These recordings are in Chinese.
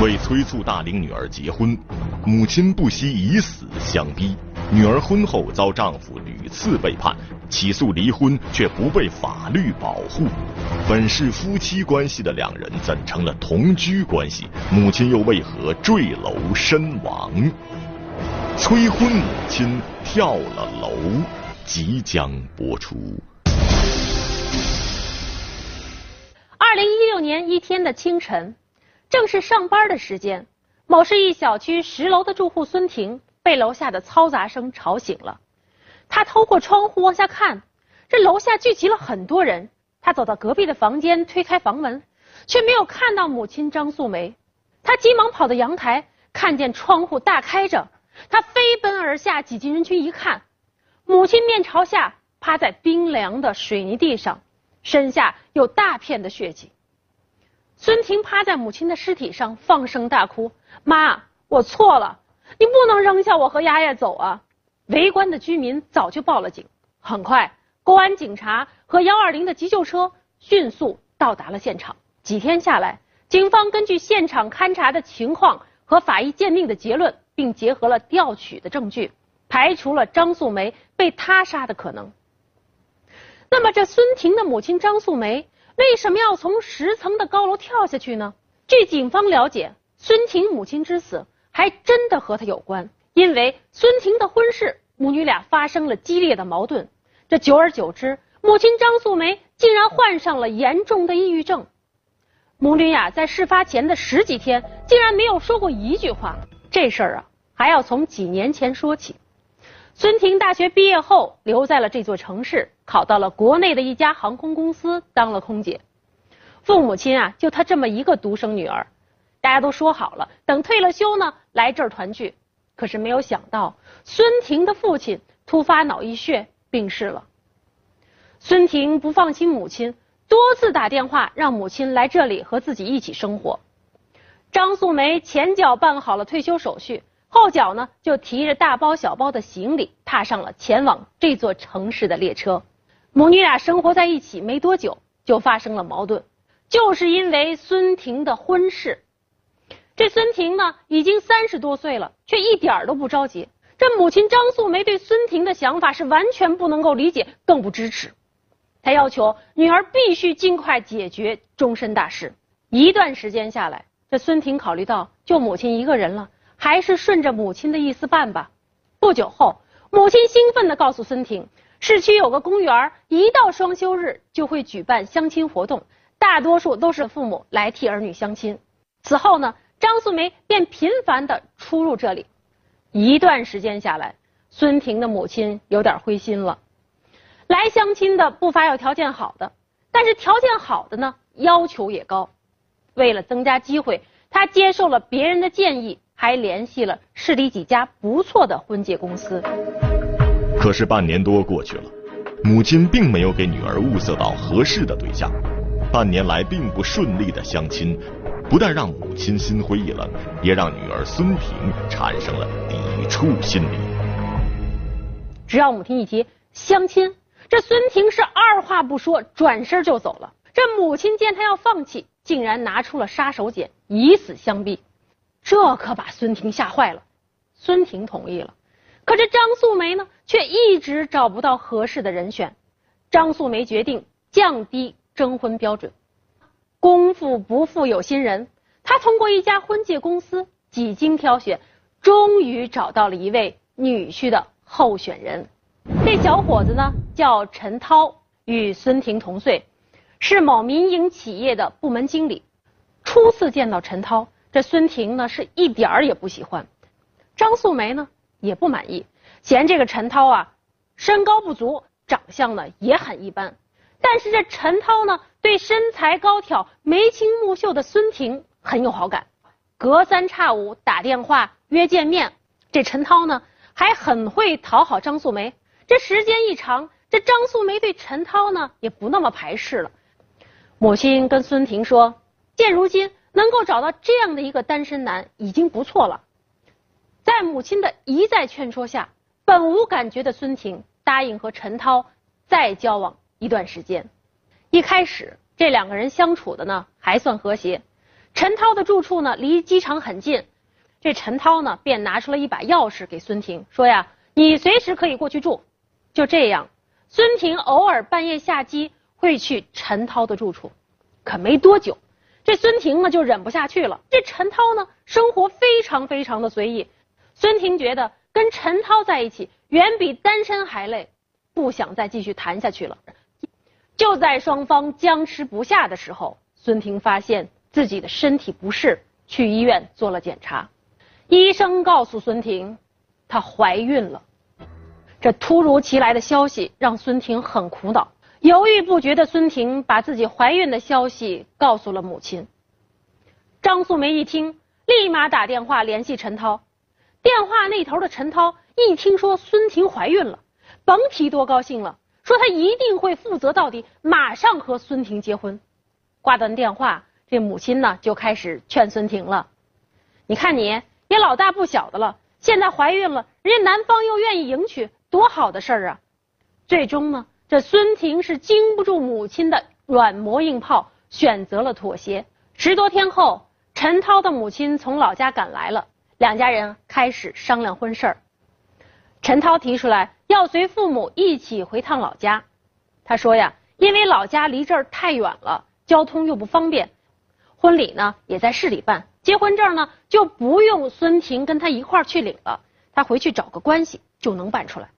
为催促大龄女儿结婚，母亲不惜以死相逼。女儿婚后遭丈夫屡次背叛，起诉离婚却不被法律保护。本是夫妻关系的两人怎成了同居关系？母亲又为何坠楼身亡？催婚母亲跳了楼，即将播出。二零一六年一天的清晨，正是上班的时间，某市一小区十楼的住户孙婷。被楼下的嘈杂声吵醒了，他透过窗户往下看，这楼下聚集了很多人。他走到隔壁的房间，推开房门，却没有看到母亲张素梅。他急忙跑到阳台，看见窗户大开着，他飞奔而下，挤进人群一看，母亲面朝下趴在冰凉的水泥地上，身下有大片的血迹。孙婷趴在母亲的尸体上，放声大哭：“妈，我错了。”你不能扔下我和丫丫走啊！围观的居民早就报了警，很快，公安警察和幺二零的急救车迅速到达了现场。几天下来，警方根据现场勘查的情况和法医鉴定的结论，并结合了调取的证据，排除了张素梅被他杀的可能。那么，这孙婷的母亲张素梅为什么要从十层的高楼跳下去呢？据警方了解，孙婷母亲之死。还真的和他有关，因为孙婷的婚事，母女俩发生了激烈的矛盾。这久而久之，母亲张素梅竟然患上了严重的抑郁症。母女俩在事发前的十几天，竟然没有说过一句话。这事儿啊，还要从几年前说起。孙婷大学毕业后，留在了这座城市，考到了国内的一家航空公司当了空姐。父母亲啊，就她这么一个独生女儿。大家都说好了，等退了休呢，来这儿团聚。可是没有想到，孙婷的父亲突发脑溢血病逝了。孙婷不放心母亲，多次打电话让母亲来这里和自己一起生活。张素梅前脚办好了退休手续，后脚呢就提着大包小包的行李，踏上了前往这座城市的列车。母女俩生活在一起没多久，就发生了矛盾，就是因为孙婷的婚事。这孙婷呢，已经三十多岁了，却一点都不着急。这母亲张素梅对孙婷的想法是完全不能够理解，更不支持。她要求女儿必须尽快解决终身大事。一段时间下来，这孙婷考虑到就母亲一个人了，还是顺着母亲的意思办吧。不久后，母亲兴奋地告诉孙婷，市区有个公园，一到双休日就会举办相亲活动，大多数都是父母来替儿女相亲。此后呢？张素梅便频繁地出入这里，一段时间下来，孙婷的母亲有点灰心了。来相亲的不乏有条件好的，但是条件好的呢，要求也高。为了增加机会，她接受了别人的建议，还联系了市里几家不错的婚介公司。可是半年多过去了，母亲并没有给女儿物色到合适的对象，半年来并不顺利的相亲。不但让母亲心灰意冷，也让女儿孙婷产生了抵触心理。只要母亲一提相亲，这孙婷是二话不说，转身就走了。这母亲见她要放弃，竟然拿出了杀手锏，以死相逼。这可把孙婷吓坏了。孙婷同意了，可这张素梅呢，却一直找不到合适的人选。张素梅决定降低征婚标准。功夫不负有心人，她通过一家婚介公司几经挑选，终于找到了一位女婿的候选人。这小伙子呢叫陈涛，与孙婷同岁，是某民营企业的部门经理。初次见到陈涛，这孙婷呢是一点儿也不喜欢，张素梅呢也不满意，嫌这个陈涛啊身高不足，长相呢也很一般。但是这陈涛呢，对身材高挑、眉清目秀的孙婷很有好感，隔三差五打电话约见面。这陈涛呢，还很会讨好张素梅。这时间一长，这张素梅对陈涛呢，也不那么排斥了。母亲跟孙婷说，现如今能够找到这样的一个单身男已经不错了。在母亲的一再劝说下，本无感觉的孙婷答应和陈涛再交往。一段时间，一开始这两个人相处的呢还算和谐，陈涛的住处呢离机场很近，这陈涛呢便拿出了一把钥匙给孙婷，说呀，你随时可以过去住。就这样，孙婷偶尔半夜下机会去陈涛的住处，可没多久，这孙婷呢就忍不下去了。这陈涛呢生活非常非常的随意，孙婷觉得跟陈涛在一起远比单身还累，不想再继续谈下去了。就在双方僵持不下的时候，孙婷发现自己的身体不适，去医院做了检查，医生告诉孙婷，她怀孕了。这突如其来的消息让孙婷很苦恼，犹豫不决的孙婷把自己怀孕的消息告诉了母亲。张素梅一听，立马打电话联系陈涛。电话那头的陈涛一听说孙婷怀孕了，甭提多高兴了，说他一定会负责到底，马上和孙婷结婚。挂断电话，这母亲呢就开始劝孙婷了：“你看你也老大不小的了，现在怀孕了，人家男方又愿意迎娶。”多好的事儿啊！最终呢，这孙婷是经不住母亲的软磨硬泡，选择了妥协。十多天后，陈涛的母亲从老家赶来了，两家人开始商量婚事儿。陈涛提出来要随父母一起回趟老家。他说呀，因为老家离这儿太远了，交通又不方便，婚礼呢也在市里办，结婚证呢就不用孙婷跟他一块儿去领了，他回去找个关系就能办出来。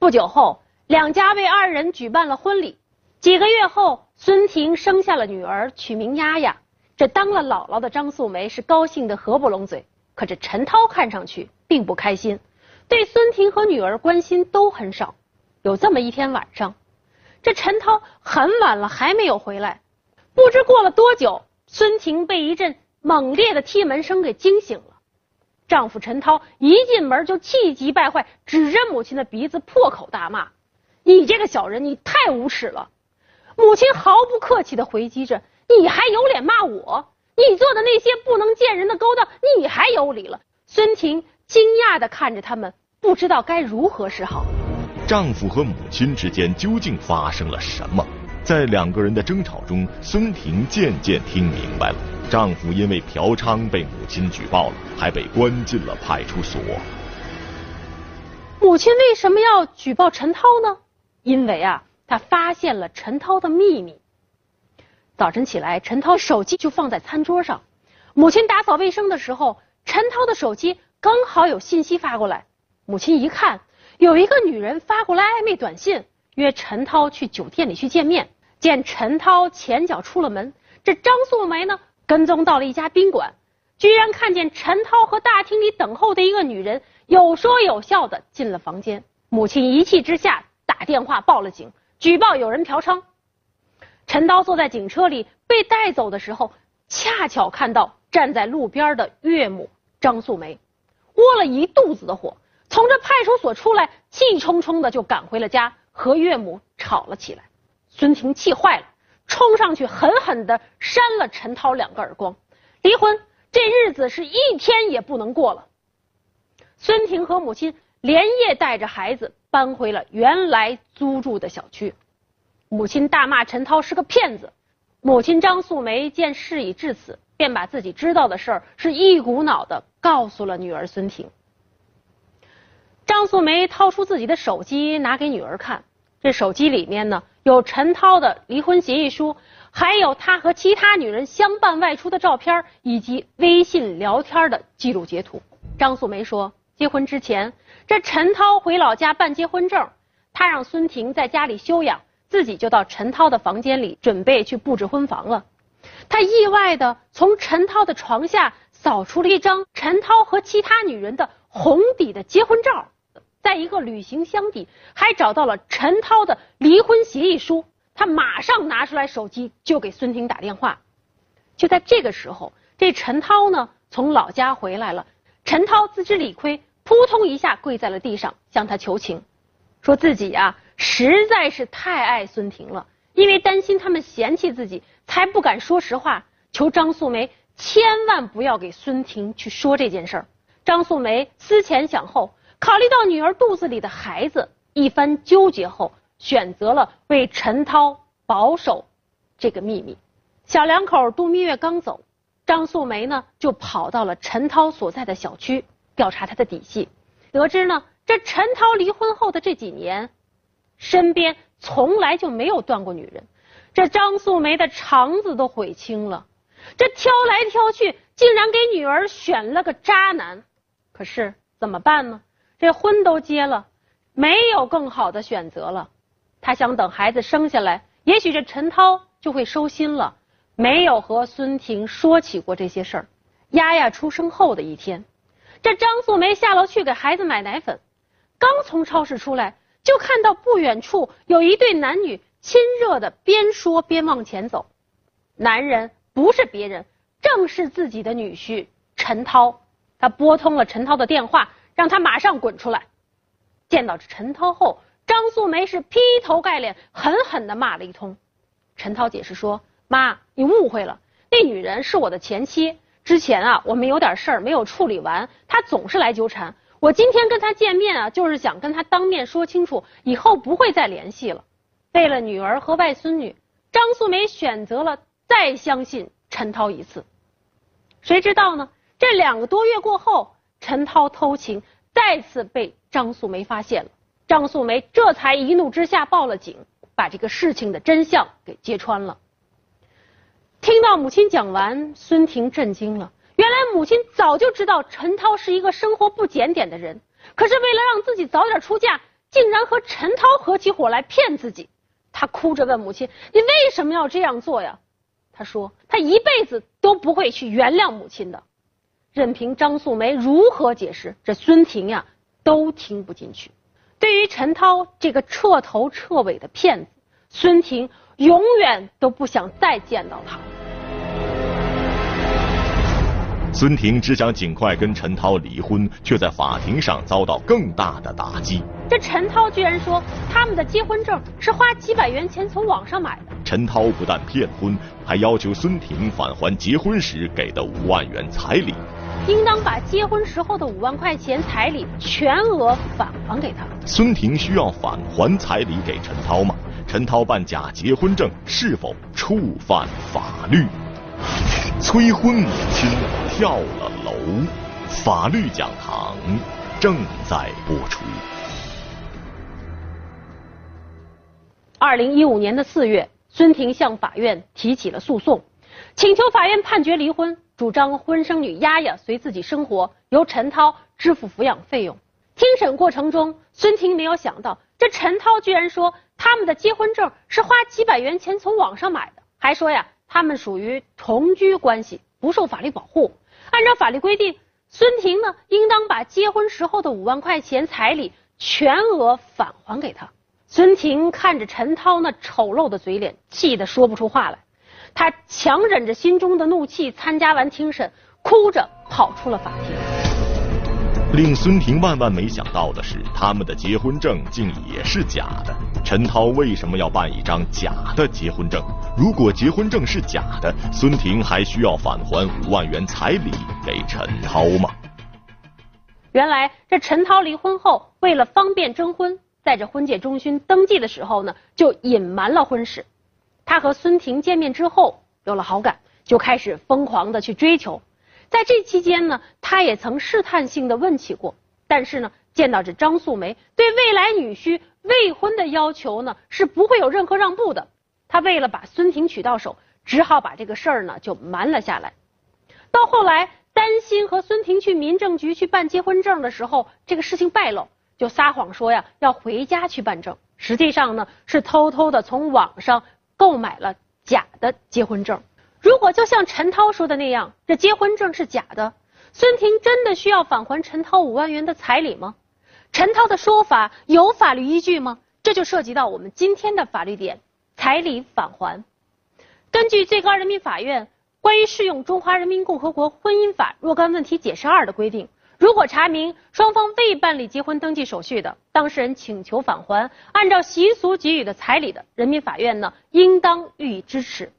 不久后，两家为二人举办了婚礼。几个月后，孙婷生下了女儿，取名丫丫。这当了姥姥的张素梅是高兴的合不拢嘴。可这陈涛看上去并不开心，对孙婷和女儿关心都很少。有这么一天晚上，这陈涛很晚了还没有回来。不知过了多久，孙婷被一阵猛烈的踢门声给惊醒了。丈夫陈涛一进门就气急败坏，指着母亲的鼻子破口大骂：“你这个小人，你太无耻了！”母亲毫不客气的回击着：“你还有脸骂我？你做的那些不能见人的勾当，你还有理了？”孙婷惊讶的看着他们，不知道该如何是好。丈夫和母亲之间究竟发生了什么？在两个人的争吵中，孙婷渐渐听明白了。丈夫因为嫖娼被母亲举报了，还被关进了派出所。母亲为什么要举报陈涛呢？因为啊，他发现了陈涛的秘密。早晨起来，陈涛手机就放在餐桌上。母亲打扫卫生的时候，陈涛的手机刚好有信息发过来。母亲一看，有一个女人发过来暧昧短信，约陈涛去酒店里去见面。见陈涛前脚出了门，这张素梅呢？跟踪到了一家宾馆，居然看见陈涛和大厅里等候的一个女人有说有笑的进了房间。母亲一气之下打电话报了警，举报有人嫖娼。陈涛坐在警车里被带走的时候，恰巧看到站在路边的岳母张素梅，窝了一肚子的火，从这派出所出来，气冲冲的就赶回了家，和岳母吵了起来。孙婷气坏了。冲上去狠狠的扇了陈涛两个耳光，离婚这日子是一天也不能过了。孙婷和母亲连夜带着孩子搬回了原来租住的小区，母亲大骂陈涛是个骗子。母亲张素梅见事已至此，便把自己知道的事儿是一股脑的告诉了女儿孙婷。张素梅掏出自己的手机拿给女儿看，这手机里面呢。有陈涛的离婚协议书，还有他和其他女人相伴外出的照片，以及微信聊天的记录截图。张素梅说，结婚之前，这陈涛回老家办结婚证，他让孙婷在家里休养，自己就到陈涛的房间里准备去布置婚房了。他意外的从陈涛的床下扫出了一张陈涛和其他女人的红底的结婚照。在一个旅行箱底，还找到了陈涛的离婚协议书。他马上拿出来手机，就给孙婷打电话。就在这个时候，这陈涛呢从老家回来了。陈涛自知理亏，扑通一下跪在了地上，向他求情，说自己呀实在是太爱孙婷了，因为担心他们嫌弃自己，才不敢说实话。求张素梅千万不要给孙婷去说这件事儿。张素梅思前想后。考虑到女儿肚子里的孩子，一番纠结后，选择了为陈涛保守这个秘密。小两口度蜜月刚走，张素梅呢就跑到了陈涛所在的小区调查他的底细，得知呢这陈涛离婚后的这几年，身边从来就没有断过女人，这张素梅的肠子都悔青了，这挑来挑去竟然给女儿选了个渣男，可是怎么办呢？这婚都结了，没有更好的选择了，他想等孩子生下来，也许这陈涛就会收心了。没有和孙婷说起过这些事儿。丫丫出生后的一天，这张素梅下楼去给孩子买奶粉，刚从超市出来，就看到不远处有一对男女亲热的边说边往前走。男人不是别人，正是自己的女婿陈涛。他拨通了陈涛的电话，让他马上滚出来。见到陈涛后，张素梅是劈头盖脸狠狠的骂了一通。陈涛解释说。妈，你误会了，那女人是我的前妻。之前啊，我们有点事儿没有处理完，他总是来纠缠。我今天跟他见面啊，就是想跟他当面说清楚，以后不会再联系了。为了女儿和外孙女，张素梅选择了再相信陈涛一次。谁知道呢？这两个多月过后，陈涛偷情再次被张素梅发现了。张素梅这才一怒之下报了警，把这个事情的真相给揭穿了。听到母亲讲完，孙婷震惊了。原来母亲早就知道陈涛是一个生活不检点的人，可是为了让自己早点出嫁，竟然和陈涛合起伙来骗自己。她哭着问母亲：“你为什么要这样做呀？”她说：“她一辈子都不会去原谅母亲的。”任凭张素梅如何解释，这孙婷呀都听不进去。对于陈涛这个彻头彻尾的骗子，孙婷。永远都不想再见到他。孙婷只想尽快跟陈涛离婚，却在法庭上遭到更大的打击。这陈涛居然说他们的结婚证是花几百元钱从网上买的。陈涛不但骗婚，还要求孙婷返还结婚时给的五万元彩礼，应当把结婚时候的五万块钱彩礼全额返还给他。孙婷需要返还彩礼给陈涛吗？陈涛办假结婚证是否触犯法律？催婚母亲跳了楼，法律讲堂正在播出。二零一五年的四月，孙婷向法院提起了诉讼，请求法院判决离婚，主张婚生女丫丫随自己生活，由陈涛支付抚养费用。庭审过程中，孙婷没有想到，这陈涛居然说。他们的结婚证是花几百元钱从网上买的，还说呀，他们属于同居关系，不受法律保护。按照法律规定，孙婷呢，应当把结婚时候的五万块钱彩礼全额返还给他。孙婷看着陈涛那丑陋的嘴脸，气得说不出话来。他强忍着心中的怒气，参加完庭审，哭着跑出了法庭。令孙婷万万没想到的是，他们的结婚证竟也是假的。陈涛为什么要办一张假的结婚证？如果结婚证是假的，孙婷还需要返还五万元彩礼给陈涛吗？原来这陈涛离婚后，为了方便征婚，在这婚介中心登记的时候呢，就隐瞒了婚事。他和孙婷见面之后有了好感，就开始疯狂的去追求。在这期间呢，他也曾试探性的问起过，但是呢，见到这张素梅对未来女婿未婚的要求呢，是不会有任何让步的。他为了把孙婷娶到手，只好把这个事儿呢就瞒了下来。到后来，担心和孙婷去民政局去办结婚证的时候，这个事情败露，就撒谎说呀要回家去办证，实际上呢是偷偷的从网上购买了假的结婚证。如果就像陈涛说的那样，这结婚证是假的，孙婷真的需要返还陈涛五万元的彩礼吗？陈涛的说法有法律依据吗？这就涉及到我们今天的法律点——彩礼返还。根据最高人民法院关于适用《中华人民共和国婚姻法》若干问题解释二的规定，如果查明双方未办理结婚登记手续的当事人请求返还按照习俗给予的彩礼的，人民法院呢应当予以支持。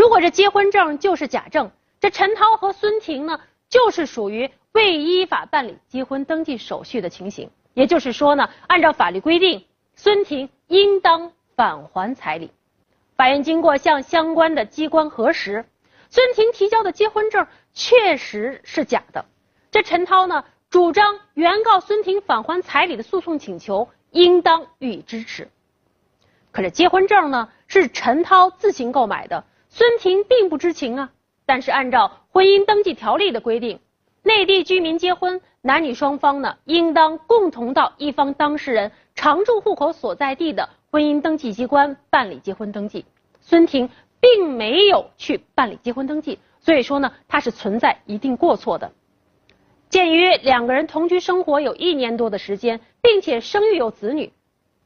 如果这结婚证就是假证，这陈涛和孙婷呢，就是属于未依法办理结婚登记手续的情形。也就是说呢，按照法律规定，孙婷应当返还彩礼。法院经过向相关的机关核实，孙婷提交的结婚证确实是假的。这陈涛呢，主张原告孙婷返还彩礼的诉讼请求应当予以支持。可是结婚证呢，是陈涛自行购买的，孙婷并不知情啊。但是按照婚姻登记条例的规定，内地居民结婚，男女双方呢，应当共同到一方当事人常住户口所在地的婚姻登记机关办理结婚登记。孙婷并没有去办理结婚登记，所以说呢，他是存在一定过错的。鉴于两个人同居生活有一年多的时间，并且生育有子女，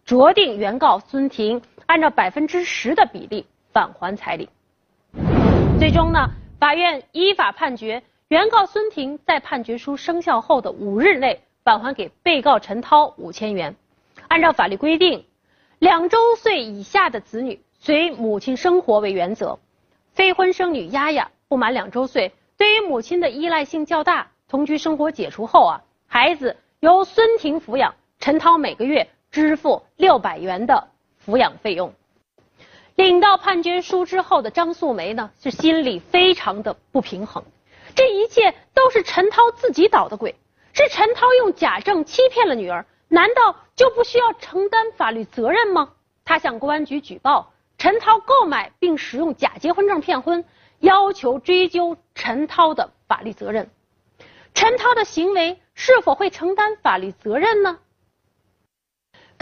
酌定原告孙婷按照百分之十的比例返还彩礼。最终呢，法院依法判决。原告孙婷在判决书生效后的五日内返还给被告陈涛五千元。按照法律规定，两周岁以下的子女随母亲生活为原则。非婚生女丫丫不满两周岁，对于母亲的依赖性较大，同居生活解除后啊，孩子由孙婷抚养，陈涛每个月支付六百元的抚养费用。领到判决书之后的张素梅呢，是心里非常的不平衡。这一切都是陈涛自己捣的鬼，是陈涛用假证欺骗了女儿，难道就不需要承担法律责任吗？他向公安局举报陈涛购买并使用假结婚证骗婚，要求追究陈涛的法律责任。陈涛的行为是否会承担法律责任呢？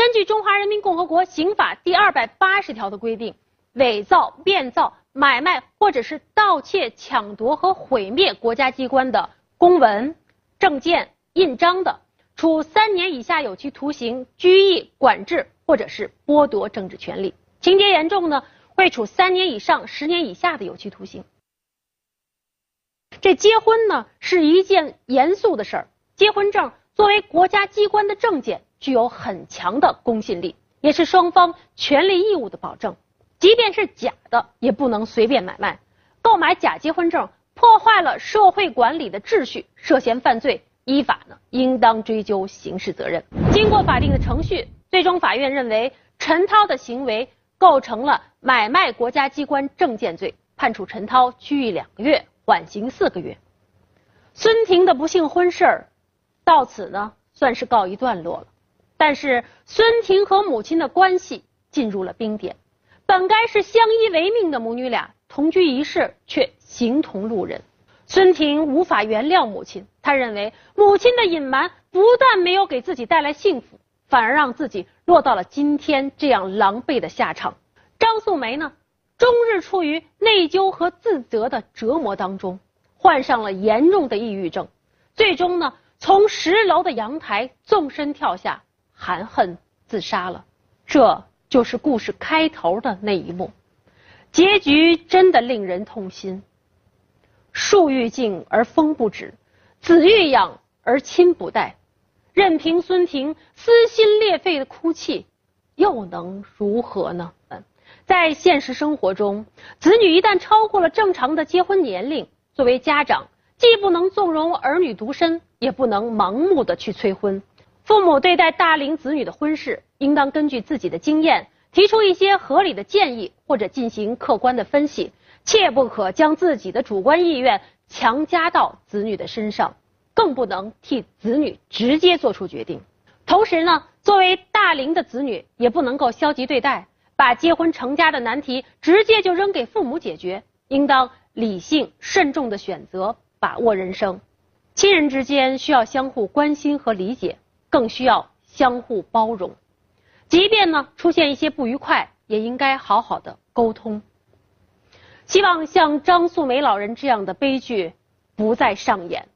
根据《中华人民共和国刑法》第二百八十条的规定，伪造、变造。买卖或者是盗窃、抢夺和毁灭国家机关的公文、证件、印章的，处三年以下有期徒刑、拘役、管制或者是剥夺政治权利；情节严重呢，会处三年以上十年以下的有期徒刑。这结婚呢是一件严肃的事儿，结婚证作为国家机关的证件，具有很强的公信力，也是双方权利义务的保证。即便是假的，也不能随便买卖。购买假结婚证，破坏了社会管理的秩序，涉嫌犯罪，依法呢应当追究刑事责任。经过法定的程序，最终法院认为陈涛的行为构成了买卖国家机关证件罪，判处陈涛拘役两个月，缓刑四个月。孙婷的不幸婚事儿到此呢算是告一段落了。但是孙婷和母亲的关系进入了冰点。本该是相依为命的母女俩，同居一室却形同路人。孙婷无法原谅母亲，她认为母亲的隐瞒不但没有给自己带来幸福，反而让自己落到了今天这样狼狈的下场。张素梅呢，终日处于内疚和自责的折磨当中，患上了严重的抑郁症，最终呢，从十楼的阳台纵身跳下，含恨自杀了。这。就是故事开头的那一幕，结局真的令人痛心。树欲静而风不止，子欲养而亲不待，任凭孙婷撕心裂肺的哭泣，又能如何呢？在现实生活中，子女一旦超过了正常的结婚年龄，作为家长，既不能纵容儿女独身，也不能盲目的去催婚。父母对待大龄子女的婚事，应当根据自己的经验，提出一些合理的建议，或者进行客观的分析，切不可将自己的主观意愿强加到子女的身上，更不能替子女直接做出决定。同时呢，作为大龄的子女，也不能够消极对待，把结婚成家的难题直接就扔给父母解决，应当理性慎重的选择，把握人生。亲人之间需要相互关心和理解。更需要相互包容，即便呢出现一些不愉快，也应该好好的沟通。希望像张素梅老人这样的悲剧不再上演。